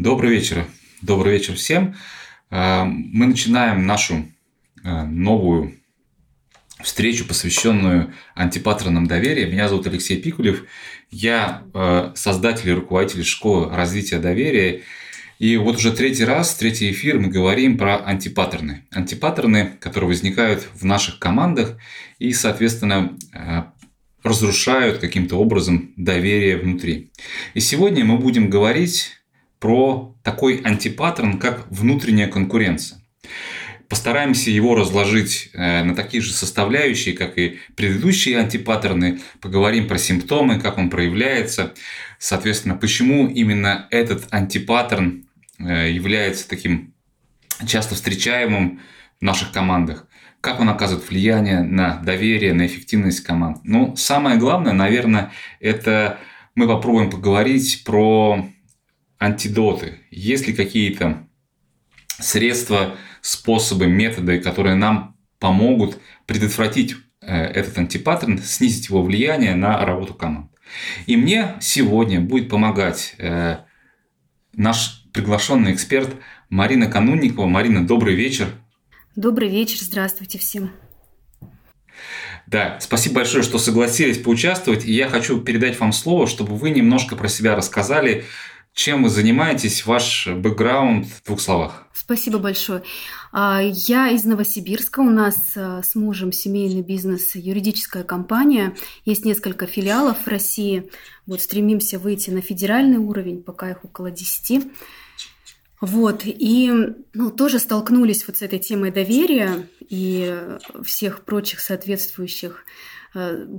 Добрый вечер. Добрый вечер всем. Э, мы начинаем нашу э, новую встречу, посвященную антипаттернам доверия. Меня зовут Алексей Пикулев. Я э, создатель и руководитель школы развития доверия. И вот уже третий раз, третий эфир мы говорим про антипаттерны. Антипаттерны, которые возникают в наших командах и, соответственно, разрушают каким-то образом доверие внутри. И сегодня мы будем говорить про такой антипаттерн, как внутренняя конкуренция. Постараемся его разложить э, на такие же составляющие, как и предыдущие антипаттерны. Поговорим про симптомы, как он проявляется. Соответственно, почему именно этот антипаттерн э, является таким часто встречаемым в наших командах. Как он оказывает влияние на доверие, на эффективность команд. Ну, самое главное, наверное, это мы попробуем поговорить про антидоты? Есть ли какие-то средства, способы, методы, которые нам помогут предотвратить э, этот антипаттерн, снизить его влияние на работу команд? И мне сегодня будет помогать э, наш приглашенный эксперт Марина Канунникова. Марина, добрый вечер. Добрый вечер, здравствуйте всем. Да, спасибо большое, что согласились поучаствовать. И я хочу передать вам слово, чтобы вы немножко про себя рассказали, чем вы занимаетесь, ваш бэкграунд в двух словах? Спасибо большое. А, я из Новосибирска. У нас а, с мужем семейный бизнес, юридическая компания. Есть несколько филиалов в России. Вот стремимся выйти на федеральный уровень, пока их около 10. Вот, и ну, тоже столкнулись вот с этой темой доверия и всех прочих соответствующих Э,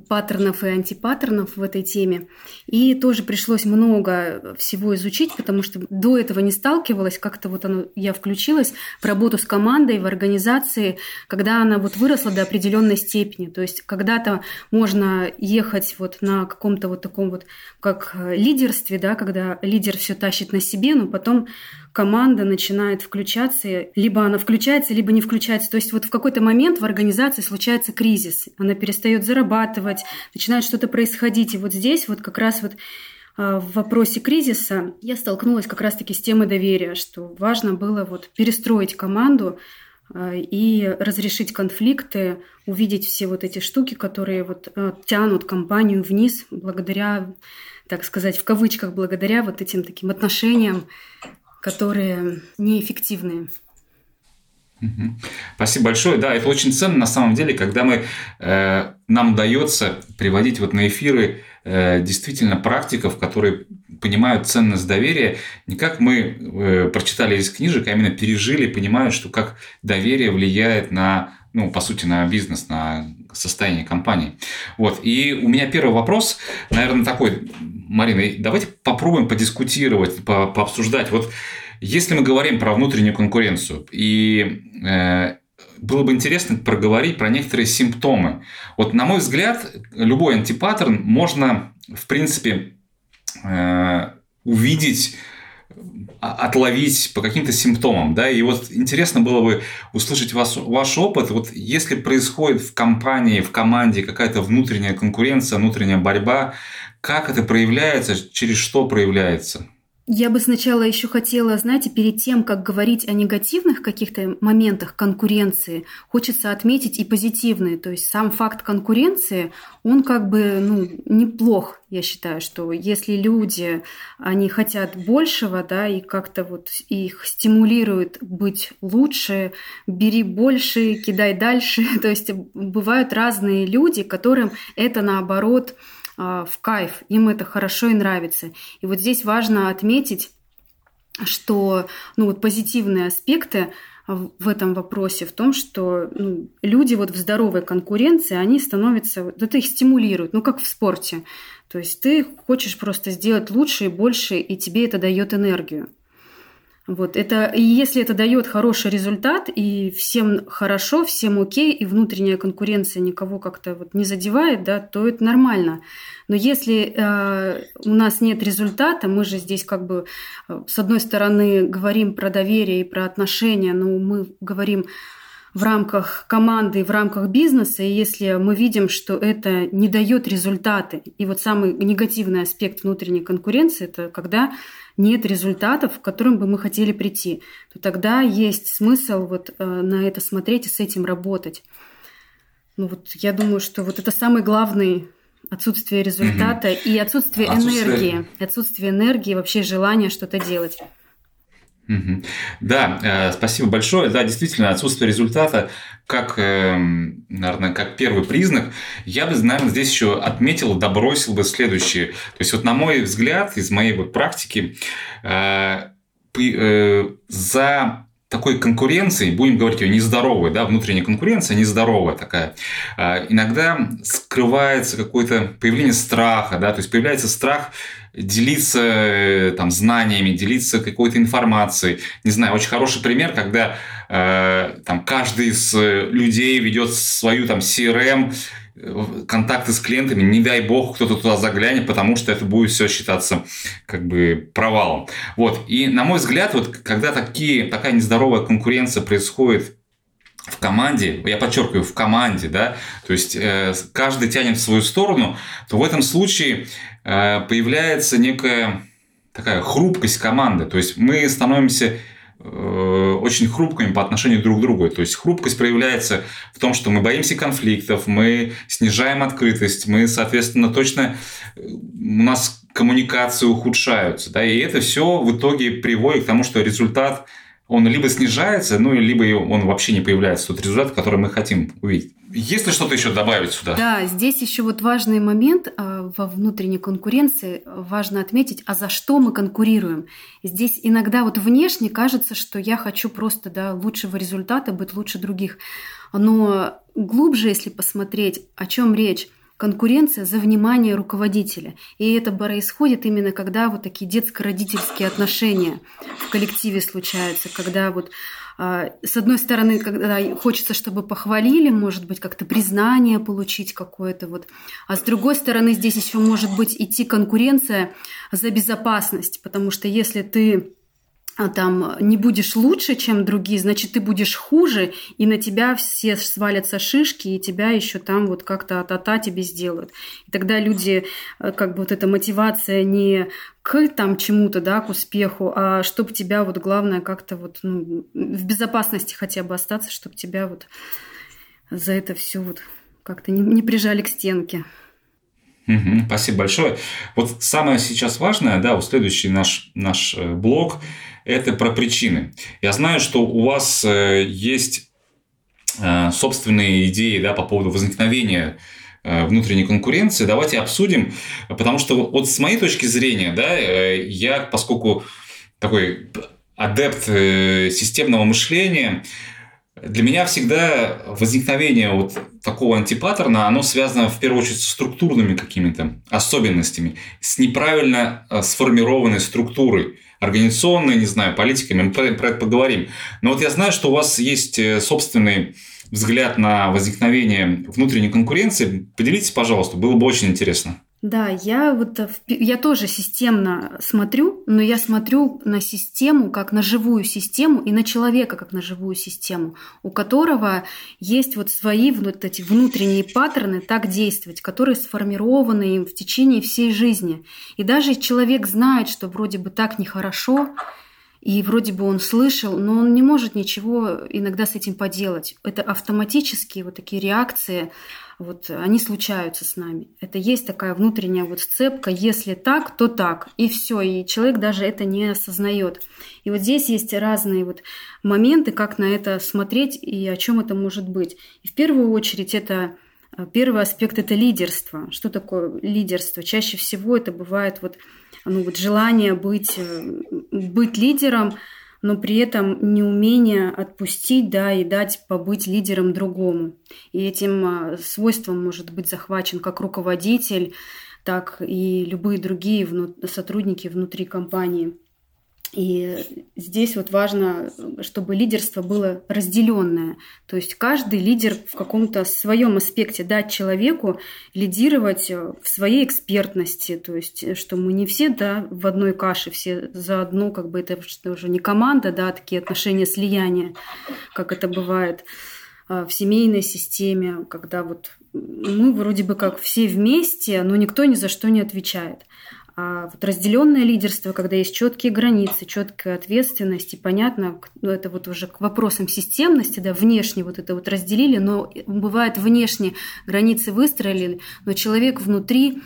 паттернов и антипаттернов в этой теме. И тоже пришлось много всего изучить, потому что до этого не сталкивалась, как-то вот оно, я включилась в работу с командой, в организации, когда она вот выросла до определенной степени. То есть когда-то можно ехать вот на каком-то вот таком вот, как лидерстве, да, когда лидер все тащит на себе, но потом команда начинает включаться, либо она включается, либо не включается. То есть вот в какой-то момент в организации случается кризис, она перестает зарабатывать, начинает что-то происходить. И вот здесь вот как раз вот а, в вопросе кризиса я столкнулась как раз-таки с темой доверия, что важно было вот перестроить команду а, и разрешить конфликты, увидеть все вот эти штуки, которые вот а, тянут компанию вниз благодаря, так сказать, в кавычках, благодаря вот этим таким отношениям, которые неэффективные. Спасибо большое. Да, это очень ценно на самом деле, когда мы, э, нам удается приводить вот на эфиры э, действительно практиков, которые понимают ценность доверия, не как мы э, прочитали из книжек, а именно пережили, понимают, что как доверие влияет на, ну, по сути, на бизнес, на состояние компании. Вот. И у меня первый вопрос, наверное, такой, Марина, давайте попробуем подискутировать, по пообсуждать. Вот если мы говорим про внутреннюю конкуренцию, и э, было бы интересно проговорить про некоторые симптомы. Вот, на мой взгляд, любой антипаттерн можно, в принципе, э, увидеть отловить по каким-то симптомам, да, и вот интересно было бы услышать ваш, ваш опыт, вот если происходит в компании, в команде какая-то внутренняя конкуренция, внутренняя борьба, как это проявляется, через что проявляется? Я бы сначала еще хотела, знаете, перед тем, как говорить о негативных каких-то моментах конкуренции, хочется отметить и позитивные. То есть сам факт конкуренции, он как бы ну, неплох, я считаю, что если люди, они хотят большего, да, и как-то вот их стимулирует быть лучше, бери больше, кидай дальше. То есть бывают разные люди, которым это наоборот в кайф, им это хорошо и нравится. И вот здесь важно отметить, что ну, вот позитивные аспекты в этом вопросе в том, что ну, люди вот в здоровой конкуренции, они становятся, это их стимулирует, ну как в спорте. То есть ты хочешь просто сделать лучше и больше, и тебе это дает энергию. Вот это, и если это дает хороший результат, и всем хорошо, всем окей, и внутренняя конкуренция никого как-то вот не задевает, да, то это нормально. Но если э, у нас нет результата, мы же здесь как бы э, с одной стороны говорим про доверие и про отношения, но мы говорим в рамках команды, в рамках бизнеса, и если мы видим, что это не дает результаты, и вот самый негативный аспект внутренней конкуренции, это когда нет результатов, к которым бы мы хотели прийти, то тогда есть смысл вот э, на это смотреть и с этим работать. Ну вот я думаю, что вот это самый главный отсутствие результата угу. и отсутствие, отсутствие энергии, отсутствие энергии, вообще желания что-то делать. Да, э, спасибо большое. Да, действительно, отсутствие результата как, э, наверное, как первый признак. Я бы, наверное, здесь еще отметил, добросил бы следующее. То есть, вот на мой взгляд, из моей вот практики, э, э, за такой конкуренции, будем говорить ее нездоровой, да, внутренняя конкуренция нездоровая такая, иногда скрывается какое-то появление страха, да, то есть появляется страх делиться э, там знаниями, делиться какой-то информацией. Не знаю, очень хороший пример, когда э, там каждый из людей ведет свою там CRM, контакты с клиентами, не дай бог кто-то туда заглянет, потому что это будет все считаться как бы провалом. Вот. И на мой взгляд, вот когда такие, такая нездоровая конкуренция происходит в команде, я подчеркиваю, в команде, да, то есть э, каждый тянет в свою сторону, то в этом случае э, появляется некая такая хрупкость команды, то есть мы становимся Э, очень хрупкими по отношению друг к другу. То есть хрупкость проявляется в том, что мы боимся конфликтов, мы снижаем открытость, мы, соответственно, точно э, у нас коммуникации ухудшаются. Да, и это все в итоге приводит к тому, что результат он либо снижается, ну, либо он вообще не появляется, тот результат, который мы хотим увидеть. Есть ли что-то еще добавить сюда? Да, здесь еще вот важный момент а, во внутренней конкуренции. Важно отметить, а за что мы конкурируем. Здесь иногда вот внешне кажется, что я хочу просто да, лучшего результата, быть лучше других. Но глубже, если посмотреть, о чем речь, конкуренция за внимание руководителя. И это происходит именно когда вот такие детско-родительские отношения в коллективе случаются, когда вот а, с одной стороны, когда хочется, чтобы похвалили, может быть, как-то признание получить какое-то вот, а с другой стороны, здесь еще может быть идти конкуренция за безопасность, потому что если ты там не будешь лучше, чем другие, значит, ты будешь хуже, и на тебя все свалятся шишки, и тебя еще там вот как-то от-ата тебе сделают. И тогда люди, э, как бы вот эта мотивация не к там чему-то, да, к успеху, а чтобы тебя вот главное как-то вот ну, в безопасности хотя бы остаться, чтобы тебя вот за это все вот как-то не, не прижали к стенке. Спасибо большое. Вот самое сейчас важное, да, вот следующий наш, наш э, блок – это про причины. Я знаю, что у вас э, есть э, собственные идеи да, по поводу возникновения э, внутренней конкуренции. Давайте обсудим, потому что вот с моей точки зрения, да, я, поскольку такой адепт системного мышления, для меня всегда возникновение вот такого антипаттерна, оно связано в первую очередь с структурными какими-то особенностями, с неправильно сформированной структурой организационной, не знаю, политиками, мы про, про это поговорим. Но вот я знаю, что у вас есть э, собственный взгляд на возникновение внутренней конкуренции. Поделитесь, пожалуйста, было бы очень интересно. Да, я вот э, я тоже системно смотрю, но я смотрю на систему как на живую систему и на человека как на живую систему, у которого есть вот свои вот эти внутренние паттерны так действовать, которые сформированы им в течение всей жизни. И даже человек знает, что вроде бы так нехорошо, и вроде бы он слышал, но он не может ничего иногда с этим поделать. Это автоматические вот такие реакции вот они случаются с нами. Это есть такая внутренняя вот сцепка, если так, то так, и все, и человек даже это не осознает. И вот здесь есть разные вот моменты, как на это смотреть и о чем это может быть. И в первую очередь это э, Первый аспект – это лидерство. Что такое лидерство? Чаще всего это бывает вот, ну, вот желание быть, э, быть лидером – но при этом неумение отпустить, да, и дать побыть лидером другому. И этим а, свойством может быть захвачен как руководитель, так и любые другие сотрудники внутри компании. И здесь вот важно, чтобы лидерство было разделенное. То есть каждый лидер в каком-то своем аспекте дать человеку лидировать в своей экспертности. То есть, что мы не все да, в одной каше, все заодно, как бы это уже не команда, да, а такие отношения слияния, как это бывает. в семейной системе, когда вот мы вроде бы как все вместе, но никто ни за что не отвечает. А вот разделенное лидерство, когда есть четкие границы, четкая ответственность, и понятно, ну, это вот уже к вопросам системности, да, внешне вот это вот разделили, но бывает внешне границы выстроили, но человек внутри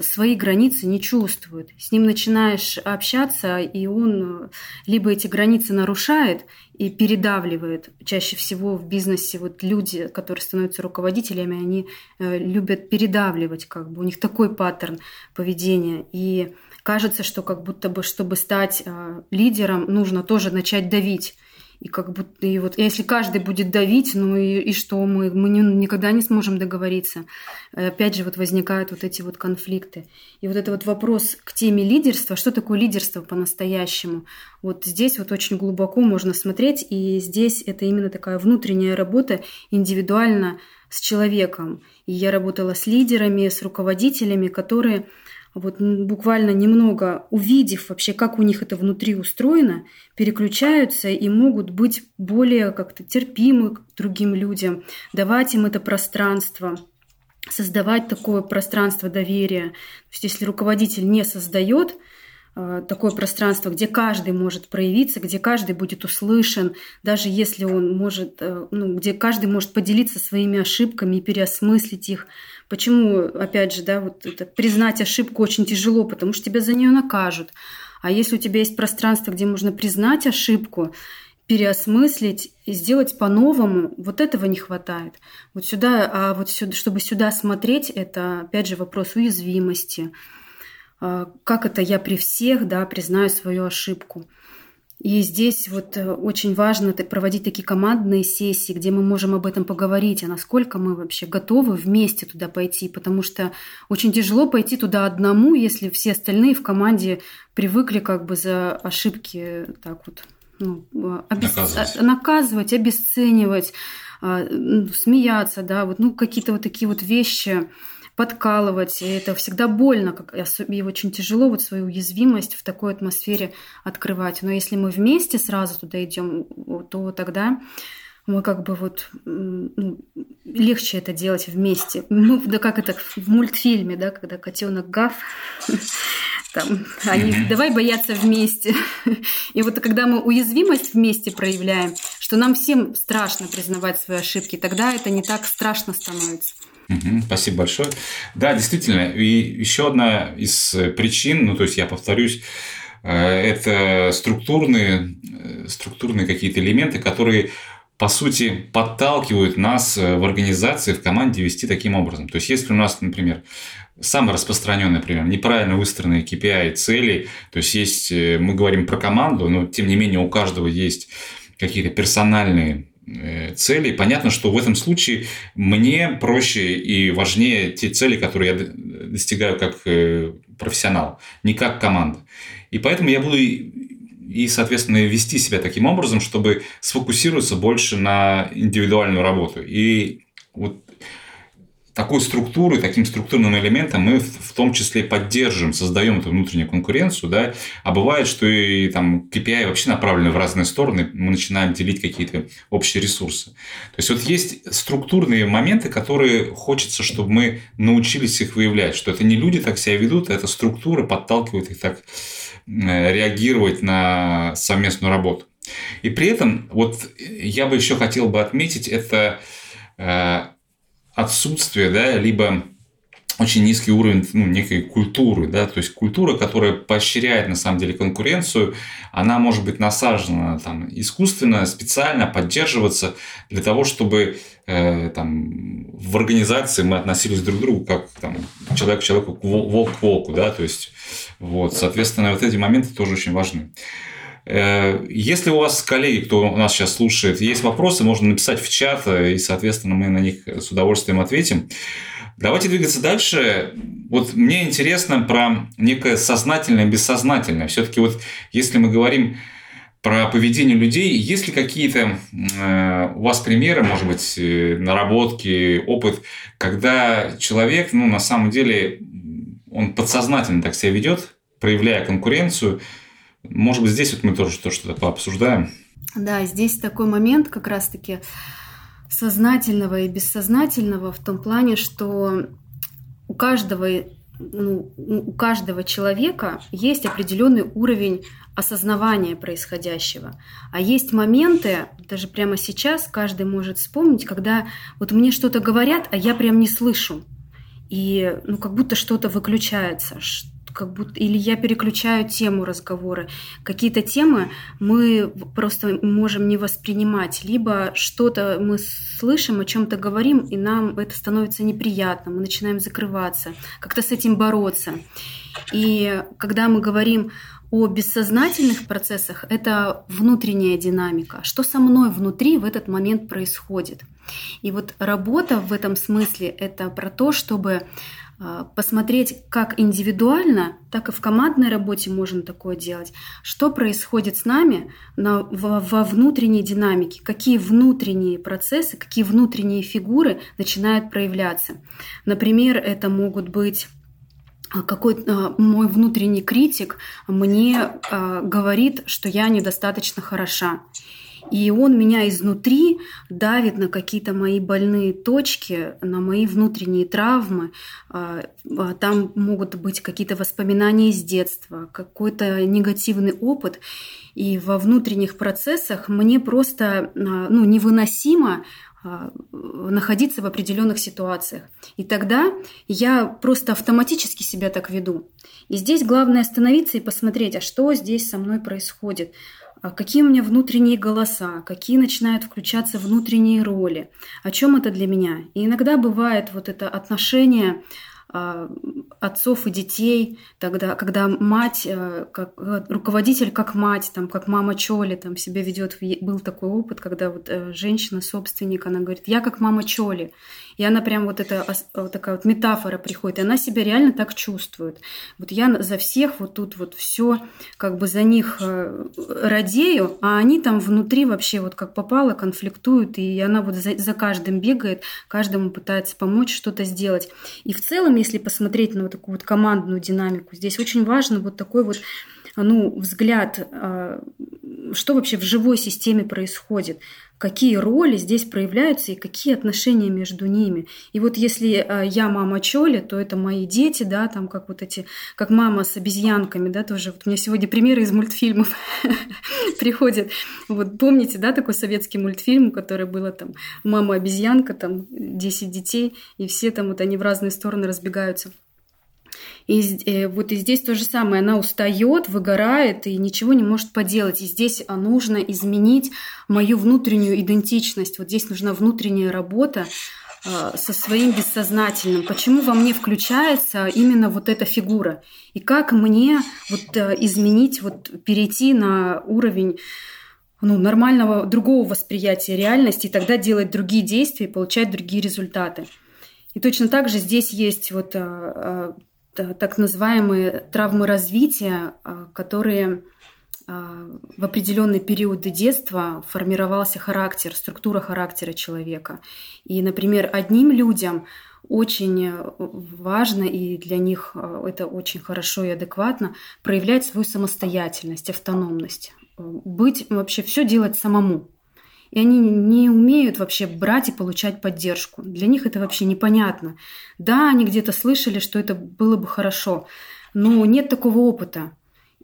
свои границы не чувствует. С ним начинаешь общаться, и он либо эти границы нарушает, и передавливает. Чаще всего в бизнесе вот люди, которые становятся руководителями, они э, любят передавливать, как бы у них такой паттерн поведения. И кажется, что как будто бы, чтобы стать э, лидером, нужно тоже начать давить. И как будто и вот если каждый будет давить, ну и, и что мы мы не, никогда не сможем договориться. Опять же вот возникают вот эти вот конфликты. И вот это вот вопрос к теме лидерства, что такое лидерство по-настоящему? Вот здесь вот очень глубоко можно смотреть, и здесь это именно такая внутренняя работа индивидуально с человеком. И я работала с лидерами, с руководителями, которые вот буквально немного увидев вообще, как у них это внутри устроено, переключаются и могут быть более как-то терпимы к другим людям, давать им это пространство, создавать такое пространство доверия. То есть если руководитель не создает Э, такое пространство, где каждый может проявиться, где каждый будет услышан, даже если он может, э, ну, где каждый может поделиться своими ошибками и переосмыслить их. Почему, опять же, да, вот это признать ошибку очень тяжело, потому что тебя за нее накажут. А если у тебя есть пространство, где можно признать ошибку, переосмыслить и сделать по-новому, вот этого не хватает. Вот сюда, а вот сюда, чтобы сюда смотреть, это опять же вопрос уязвимости, а, как это я при всех, да, признаю свою ошибку. И здесь вот э, очень важно проводить такие командные сессии, где мы можем об этом поговорить, а насколько мы вообще готовы вместе туда пойти, потому что очень тяжело пойти туда одному, если все остальные в команде привыкли как бы за ошибки так вот ну, а, обес... наказывать. наказывать, обесценивать, а, смеяться, да, вот ну какие-то вот такие вот вещи подкалывать. И это всегда больно, как, и очень тяжело вот свою уязвимость в такой атмосфере открывать. Но если мы вместе сразу туда идем, то тогда мы как бы вот ну, легче это делать вместе. Ну, да как это в мультфильме, да, когда котенок Гав, там, они давай бояться вместе. И вот когда мы уязвимость вместе проявляем, что нам всем страшно признавать свои ошибки, тогда это не так страшно становится. Угу, спасибо большое. Да, действительно. И еще одна из причин, ну, то есть я повторюсь, э, это структурные, э, структурные какие-то элементы, которые по сути, подталкивают нас э, в организации, в команде вести таким образом. То есть, если у нас, например, самый распространенный пример, неправильно выстроенные KPI цели, то есть, есть, мы говорим про команду, но тем не менее у каждого есть какие-то персональные Э, целей. Понятно, что в этом случае мне проще и важнее те цели, которые я достигаю как э, профессионал, не как команда. И поэтому я буду и, соответственно, вести себя таким образом, чтобы сфокусироваться больше на индивидуальную работу. И вот такой структурой, таким структурным элементом мы в том числе поддерживаем, создаем эту внутреннюю конкуренцию, да, а бывает, что и там KPI вообще направлены в разные стороны, мы начинаем делить какие-то общие ресурсы. То есть вот есть структурные моменты, которые хочется, чтобы мы научились их выявлять, что это не люди так себя ведут, а это структура подталкивает их так э, реагировать на совместную работу. И при этом вот я бы еще хотел бы отметить это э, отсутствие, да, либо очень низкий уровень ну, некой культуры, да, то есть культура, которая поощряет на самом деле конкуренцию, она может быть насажена там искусственно, специально поддерживаться для того, чтобы э, там в организации мы относились друг к другу как там человек к человеку, волк к волку, да, то есть вот, соответственно, вот эти моменты тоже очень важны. Э, если у вас, коллеги, кто у нас сейчас слушает, есть вопросы, можно написать в чат, и, соответственно, мы на них с удовольствием ответим. Давайте двигаться дальше. Вот мне интересно про некое сознательное, бессознательное. Все-таки вот если мы говорим про поведение людей, есть ли какие-то э, у вас примеры, может быть, э, наработки, опыт, когда человек, ну, на самом деле, он подсознательно так себя ведет, проявляя конкуренцию, может быть, здесь вот мы тоже то, что-то пообсуждаем. Да, здесь такой момент как раз-таки сознательного и бессознательного в том плане, что у каждого, ну, у каждого человека есть определенный уровень осознавания происходящего. А есть моменты, даже прямо сейчас каждый может вспомнить, когда вот мне что-то говорят, а я прям не слышу. И ну, как будто что-то выключается, как будто или я переключаю тему разговора. Какие-то темы мы просто можем не воспринимать, либо что-то мы слышим, о чем-то говорим, и нам это становится неприятно, мы начинаем закрываться, как-то с этим бороться. И когда мы говорим о бессознательных процессах, это внутренняя динамика. Что со мной внутри в этот момент происходит? И вот работа в этом смысле это про то, чтобы посмотреть как индивидуально, так и в командной работе можно такое делать. Что происходит с нами на, во, во внутренней динамике, какие внутренние процессы, какие внутренние фигуры начинают проявляться. Например, это могут быть а, какой а, мой внутренний критик мне говорит, что я недостаточно хороша. И он меня изнутри давит на какие-то мои больные точки, на мои внутренние травмы. А, а, там могут быть какие-то воспоминания из детства, какой-то негативный опыт. И во внутренних процессах мне просто а, ну, невыносимо находиться в определенных ситуациях. И тогда я просто автоматически себя так веду. И здесь главное остановиться и посмотреть, а что здесь со мной происходит. А какие у меня внутренние голоса, какие начинают включаться внутренние роли, о чем это для меня. И иногда бывает вот это отношение а, отцов и детей, тогда, когда мать, э, как э, руководитель как мать, там, как мама Чоли там себя ведет. Был такой опыт, когда вот э, женщина, собственник, она говорит, я как мама Чоли. И она прям вот эта вот такая вот метафора приходит, и она себя реально так чувствует. Вот я за всех вот тут вот все как бы за них радею, а они там внутри вообще вот как попало конфликтуют, и она вот за, за каждым бегает, каждому пытается помочь что-то сделать. И в целом, если посмотреть на вот такую вот командную динамику, здесь очень важно вот такой вот ну, взгляд, а, что вообще в живой системе происходит, какие роли здесь проявляются и какие отношения между ними. И вот если а, я мама Чоли, то это мои дети, да, там как вот эти, как мама с обезьянками, да, тоже. Вот у меня сегодня примеры из мультфильмов приходят. Вот помните, да, такой советский мультфильм, который было там мама-обезьянка, там 10 детей, и все там вот они в разные стороны разбегаются. И э, вот и здесь то же самое. Она устает, выгорает и ничего не может поделать. И здесь а, нужно изменить мою внутреннюю идентичность. Вот здесь нужна внутренняя работа а, со своим бессознательным. Почему во мне включается именно вот эта фигура? И как мне вот э, изменить, вот перейти на уровень ну, нормального другого восприятия реальности и тогда делать другие действия и получать другие результаты. И точно так же здесь есть вот а, так называемые травмы развития, а, которые а, в определенные периоды детства формировался характер, структура характера человека. И, например, одним людям очень важно, и для них это очень хорошо и адекватно, проявлять свою самостоятельность, автономность, быть вообще все делать самому и они не умеют вообще брать и получать поддержку. Для них это вообще непонятно. Да, они где-то слышали, что это было бы хорошо, но нет такого опыта.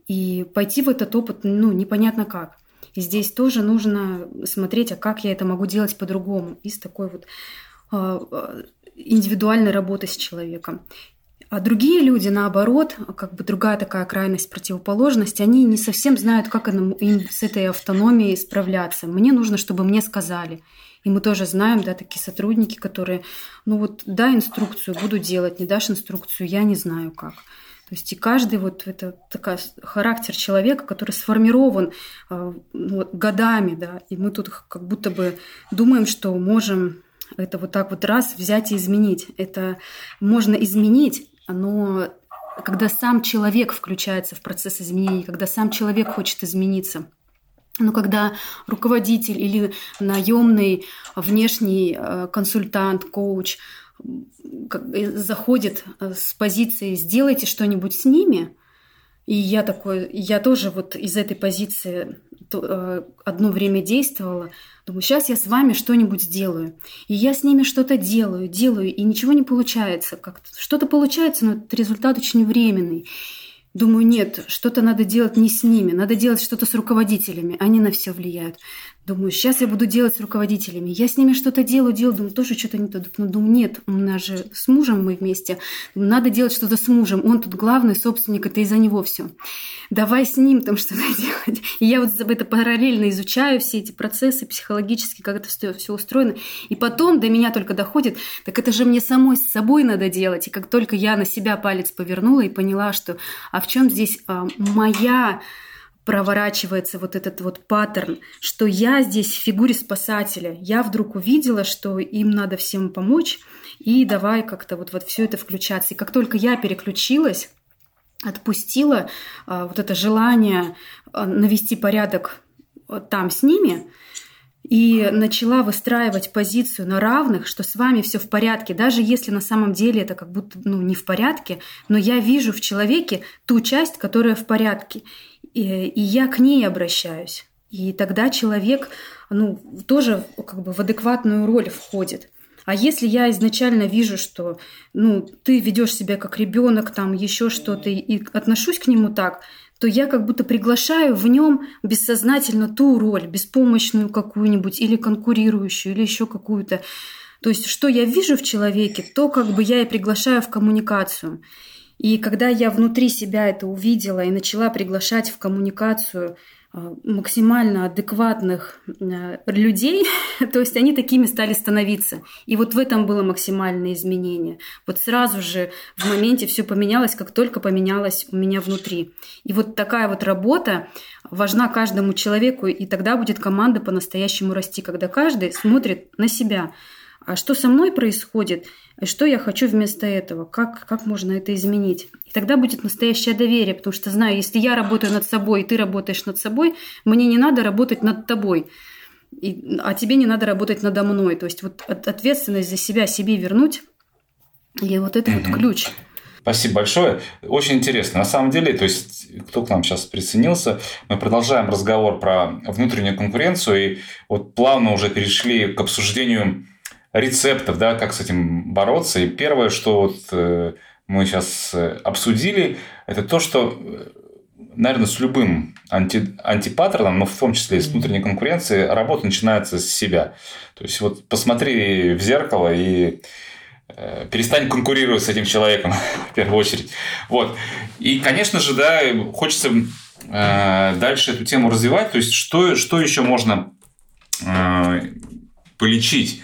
И пойти в этот опыт, ну, непонятно как. И здесь тоже нужно смотреть, а как я это могу делать по-другому, из такой вот а, индивидуальной работы с человеком. А другие люди, наоборот, как бы другая такая крайность, противоположность, они не совсем знают, как им с этой автономией справляться. Мне нужно, чтобы мне сказали. И мы тоже знаем, да, такие сотрудники, которые, ну вот, дай инструкцию, буду делать, не дашь инструкцию, я не знаю как. То есть и каждый вот это такой характер человека, который сформирован э, ну, годами, да, и мы тут как будто бы думаем, что можем это вот так вот раз взять и изменить. Это можно изменить, но когда сам человек включается в процесс изменений, когда сам человек хочет измениться, но когда руководитель или наемный внешний э, консультант, коуч э, заходит э, с позиции «сделайте что-нибудь с ними», и я такой, я тоже вот из этой позиции э, одно время действовала. Думаю, сейчас я с вами что-нибудь сделаю. И я с ними что-то делаю, делаю, и ничего не получается. Как что-то получается, но этот результат очень временный. Думаю, нет, что-то надо делать не с ними, надо делать что-то с руководителями, они на все влияют. Думаю, сейчас я буду делать с руководителями. Я с ними что-то делаю, делаю, думаю, тоже что-то не то. Думаю, нет, у нас же с мужем мы вместе. Надо делать что-то с мужем. Он тут главный собственник, это из-за него все. Давай с ним там что-то делать. И я вот это параллельно изучаю все эти процессы психологически, как это все, все устроено. И потом до меня только доходит, так это же мне самой с собой надо делать. И как только я на себя палец повернула и поняла, что а в чем здесь а, моя проворачивается вот этот вот паттерн, что я здесь в фигуре спасателя. Я вдруг увидела, что им надо всем помочь, и давай как-то вот, вот все это включаться. И как только я переключилась, отпустила а, вот это желание а, навести порядок а, там с ними, и начала выстраивать позицию на равных, что с вами все в порядке, даже если на самом деле это как будто ну, не в порядке, но я вижу в человеке ту часть, которая в порядке и, и я к ней обращаюсь. И тогда человек ну, тоже как бы в адекватную роль входит. А если я изначально вижу, что ну, ты ведешь себя как ребенок, там еще что-то, и отношусь к нему так, то я как будто приглашаю в нем бессознательно ту роль, беспомощную какую-нибудь, или конкурирующую, или еще какую-то. То есть, что я вижу в человеке, то как бы я и приглашаю в коммуникацию. И когда я внутри себя это увидела и начала приглашать в коммуникацию а, максимально адекватных а, людей, то есть они такими стали становиться. И вот в этом было максимальное изменение. Вот сразу же в моменте все поменялось, как только поменялось у меня внутри. И вот такая вот работа важна каждому человеку, и тогда будет команда по-настоящему расти, когда каждый смотрит на себя. А что со мной происходит – что я хочу вместо этого? Как, как можно это изменить? И тогда будет настоящее доверие, потому что знаю, если я работаю над собой, и ты работаешь над собой, мне не надо работать над тобой. И, а тебе не надо работать надо мной. То есть вот ответственность за себя себе вернуть, и вот это угу. вот ключ. Спасибо большое. Очень интересно. На самом деле, то есть, кто к нам сейчас присоединился, мы продолжаем разговор про внутреннюю конкуренцию, и вот плавно уже перешли к обсуждению рецептов, да, как с этим бороться. И первое, что вот э, мы сейчас э, обсудили, это то, что, э, наверное, с любым анти, антипаттерном, но в том числе и с внутренней конкуренцией, работа начинается с себя. То есть, вот посмотри в зеркало и перестань конкурировать с этим человеком в первую очередь. Вот. И, конечно же, да, хочется дальше эту тему развивать. То есть, что, что еще можно полечить?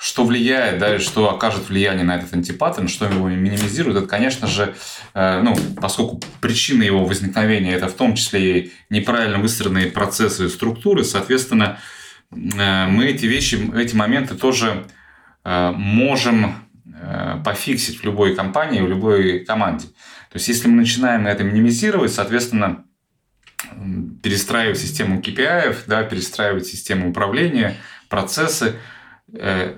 Что влияет, да, что окажет влияние на этот антипаттерн, что его минимизирует, это, конечно же, э, ну, поскольку причина его возникновения это в том числе и неправильно выстроенные процессы и структуры, соответственно, э, мы эти вещи, эти моменты тоже э, можем пофиксить в любой компании, в любой команде. То есть, если мы начинаем это минимизировать, соответственно, перестраивать систему KPI, да, перестраивать систему управления, процессы, Э,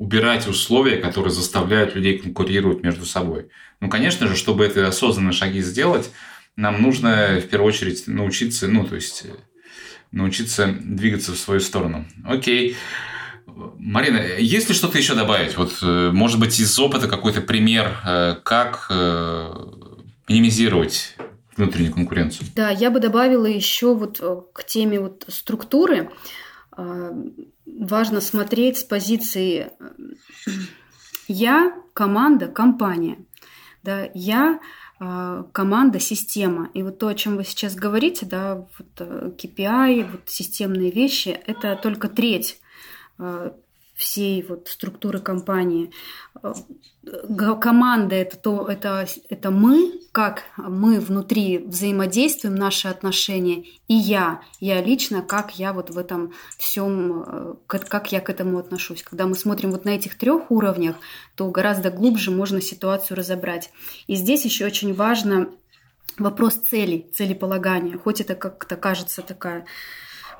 убирать условия, которые заставляют людей конкурировать между собой. Ну, конечно же, чтобы эти осознанные шаги сделать, нам нужно в первую очередь научиться, ну, то есть э, научиться двигаться в свою сторону. Окей. Марина, есть ли что-то еще добавить? Вот, э, может быть, из опыта какой-то пример, как минимизировать внутреннюю конкуренцию? Да, я бы добавила еще вот к теме вот структуры важно смотреть с позиции э, я, команда, компания. Да, я э, команда, система. И вот то, о чем вы сейчас говорите, да, вот э, KPI, вот системные вещи, это только треть всей вот структуры компании. Команда это то, это, это мы, как мы внутри взаимодействуем, наши отношения, и я, я лично, как я вот в этом всем, как я к этому отношусь. Когда мы смотрим вот на этих трех уровнях, то гораздо глубже можно ситуацию разобрать. И здесь еще очень важно вопрос целей, целеполагания. Хоть это как-то кажется такая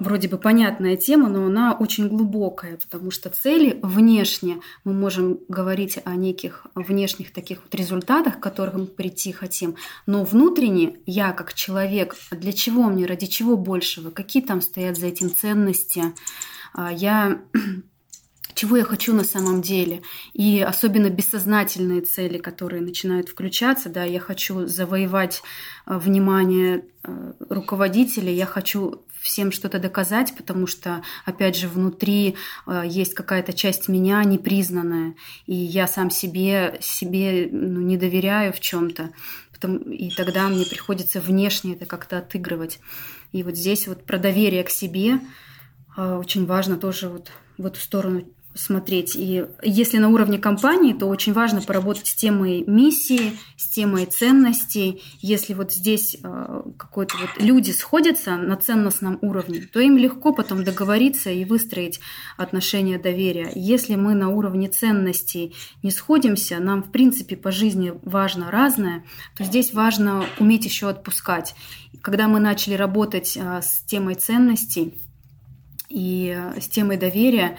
вроде бы понятная тема, но она очень глубокая, потому что цели внешне, мы можем говорить о неких внешних таких вот результатах, к которым прийти хотим, но внутренне я как человек, для чего мне, ради чего большего, какие там стоят за этим ценности, а, я чего я хочу на самом деле. И особенно бессознательные цели, которые начинают включаться. Да, я хочу завоевать а, внимание а, руководителя, я хочу всем что-то доказать, потому что, опять же, внутри э, есть какая-то часть меня непризнанная, и я сам себе, себе ну, не доверяю в чем-то, и тогда мне приходится внешне это как-то отыгрывать. И вот здесь вот про доверие к себе э, очень важно тоже вот в эту сторону смотреть. И если на уровне компании, то очень важно поработать с темой миссии, с темой ценностей. Если вот здесь э, какой-то вот люди сходятся на ценностном уровне, то им легко потом договориться и выстроить отношения доверия. Если мы на уровне ценностей не сходимся, нам в принципе по жизни важно разное, то здесь важно уметь еще отпускать. Когда мы начали работать э, с темой ценностей и э, с темой доверия,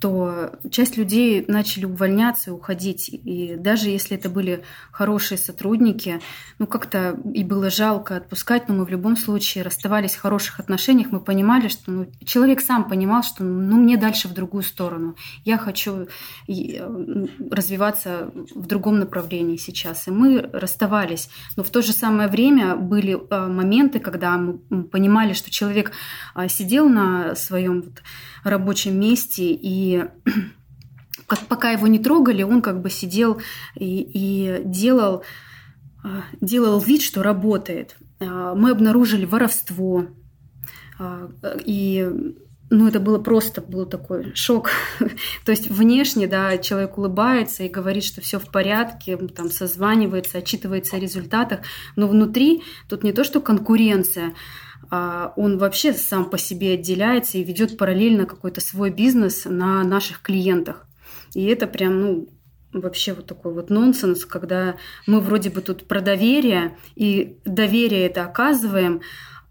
то часть людей начали увольняться и уходить. И даже если это были хорошие сотрудники, ну как-то и было жалко отпускать, но мы в любом случае расставались в хороших отношениях, мы понимали, что ну, человек сам понимал, что ну мне дальше в другую сторону. Я хочу развиваться в другом направлении сейчас. И мы расставались. Но в то же самое время были э, моменты, когда мы понимали, что человек э, сидел на своем рабочем месте, и как, пока его не трогали, он как бы сидел и, и делал, а, делал вид, что работает. А, мы обнаружили воровство, а, и ну, это было просто, был такой шок. То есть внешне, да, человек улыбается и говорит, что все в порядке, там созванивается, отчитывается о результатах, но внутри тут не то, что конкуренция, он вообще сам по себе отделяется и ведет параллельно какой-то свой бизнес на наших клиентах. И это прям, ну, вообще вот такой вот нонсенс, когда мы вроде бы тут про доверие, и доверие это оказываем,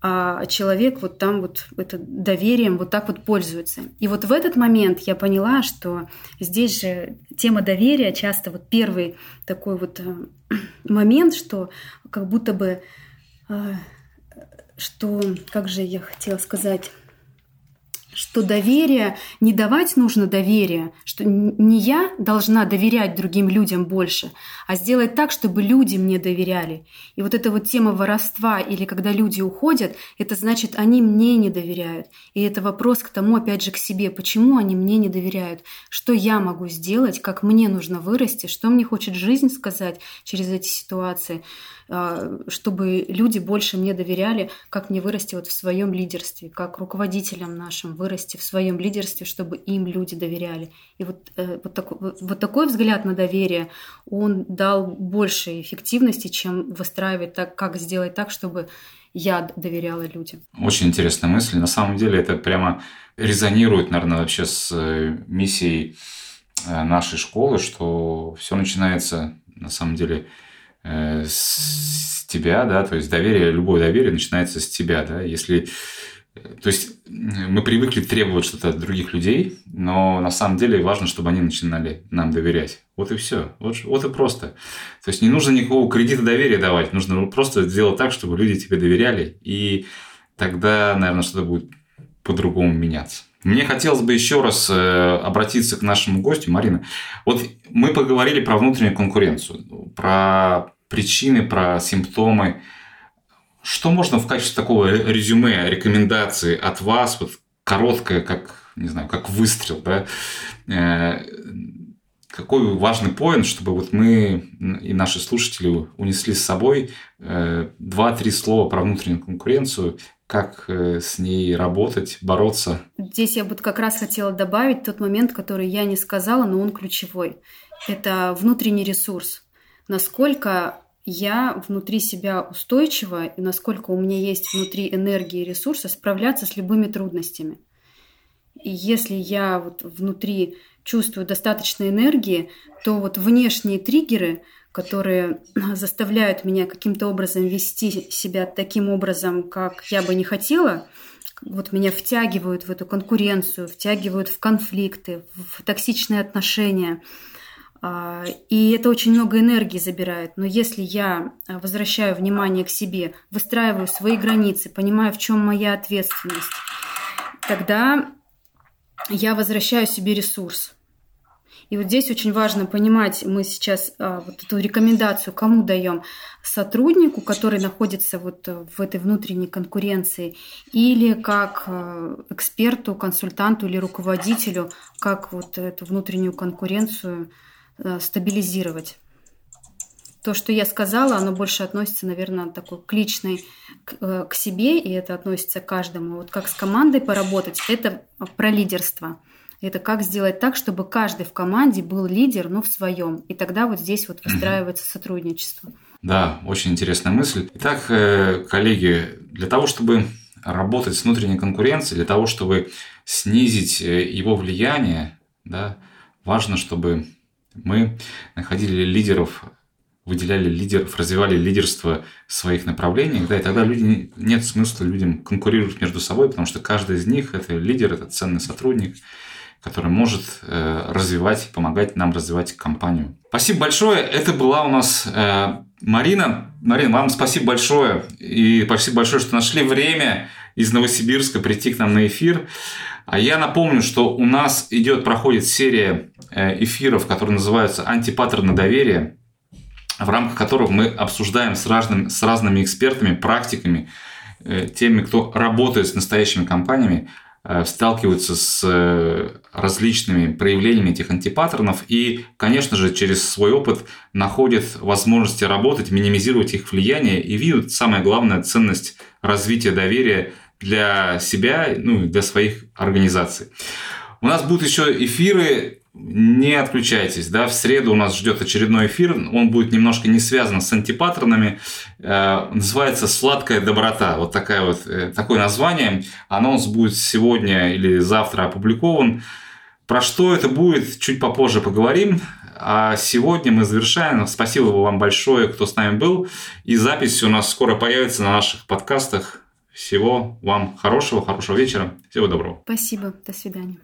а человек вот там вот это доверием вот так вот пользуется. И вот в этот момент я поняла, что здесь же тема доверия часто вот первый такой вот э, момент, что как будто бы э, что, как же я хотела сказать, что доверие, не давать нужно доверие, что не я должна доверять другим людям больше, а сделать так, чтобы люди мне доверяли. И вот эта вот тема воровства или когда люди уходят, это значит, они мне не доверяют. И это вопрос к тому, опять же, к себе, почему они мне не доверяют, что я могу сделать, как мне нужно вырасти, что мне хочет жизнь сказать через эти ситуации. А, чтобы люди больше мне доверяли, как мне вырасти вот в своем лидерстве, как руководителям нашим вырасти в своем лидерстве, чтобы им люди доверяли. И вот, э, вот, такой, вот такой взгляд на доверие, он дал больше эффективности, чем выстраивать так, как сделать так, чтобы я доверяла людям. Очень интересная мысль. На самом деле это прямо резонирует, наверное, вообще с э, миссией э, нашей школы, что все начинается на самом деле с тебя, да, то есть доверие, любое доверие начинается с тебя, да, если э, то есть мы привыкли требовать что-то от других людей, но на самом деле важно, чтобы они начинали нам доверять. Вот и все. Вот, вот и просто. То есть не нужно никакого кредита доверия давать, нужно просто сделать так, чтобы люди тебе доверяли, и тогда, наверное, что-то будет по-другому меняться. Мне хотелось бы еще раз э, обратиться к нашему гостю, Марина. Вот мы поговорили про внутреннюю конкуренцию, про причины, про симптомы. Что можно в качестве такого резюме, рекомендации от вас, вот короткое, как, не знаю, как выстрел, да, э, какой важный поинт, чтобы вот мы и наши слушатели унесли с собой э, два-три слова про внутреннюю конкуренцию как э, с ней работать, бороться. Здесь я бы как раз хотела добавить тот момент, который я не сказала, но он ключевой. Это внутренний ресурс. Насколько я внутри себя устойчива и насколько у меня есть внутри энергии и ресурса справляться с любыми трудностями. И если я вот внутри чувствую достаточно энергии, то вот внешние триггеры – которые заставляют меня каким-то образом вести себя таким образом, как я бы не хотела, вот меня втягивают в эту конкуренцию, втягивают в конфликты, в токсичные отношения. А, и это очень много энергии забирает. Но если я возвращаю внимание к себе, выстраиваю свои границы, понимаю, в чем моя ответственность, тогда я возвращаю себе ресурс. И вот здесь очень важно понимать, мы сейчас а, вот эту рекомендацию кому даем? Сотруднику, который находится вот в этой внутренней конкуренции, или как а, эксперту, консультанту или руководителю, как вот эту внутреннюю конкуренцию а, стабилизировать. То, что я сказала, оно больше относится, наверное, такой к личной, к, э, к себе, и это относится к каждому. Вот как с командой поработать, это про лидерство. Это как сделать так, чтобы каждый в команде был лидер, но в своем. И тогда вот здесь вот выстраивается сотрудничество. Да, очень интересная мысль. Итак, э, коллеги, для того, чтобы работать с внутренней конкуренцией, для того, чтобы снизить э, его влияние, да, важно, чтобы мы находили лидеров, выделяли лидеров, развивали лидерство в своих направлениях, да, и тогда люди, нет смысла людям конкурировать между собой, потому что каждый из них – это лидер, это ценный сотрудник, который может э, развивать, помогать нам развивать компанию. Спасибо большое. Это была у нас э, Марина. Марина, вам спасибо большое. И спасибо большое, что нашли время из Новосибирска прийти к нам на эфир. А я напомню, что у нас идет, проходит серия э, эфиров, которые называются «Антипаттерны доверия», в рамках которых мы обсуждаем с, разным, с разными экспертами, практиками, теми, кто работает с настоящими компаниями, сталкиваются с э, различными проявлениями этих антипаттернов и, конечно же, через свой опыт находят возможности работать, минимизировать их влияние и видят, самое главное, ценность развития доверия для себя, ну для своих организаций. У нас будут еще эфиры не отключайтесь, да, в среду у нас ждет очередной эфир, он будет немножко не связан с антипаттернами, э, называется «Сладкая доброта», вот такая вот, э, такое название, анонс будет сегодня или завтра опубликован, про что это будет, чуть попозже поговорим, а сегодня мы завершаем, спасибо вам большое, кто с нами был, и запись у нас скоро появится на наших подкастах, всего вам хорошего, хорошего вечера, всего доброго. Спасибо, до свидания.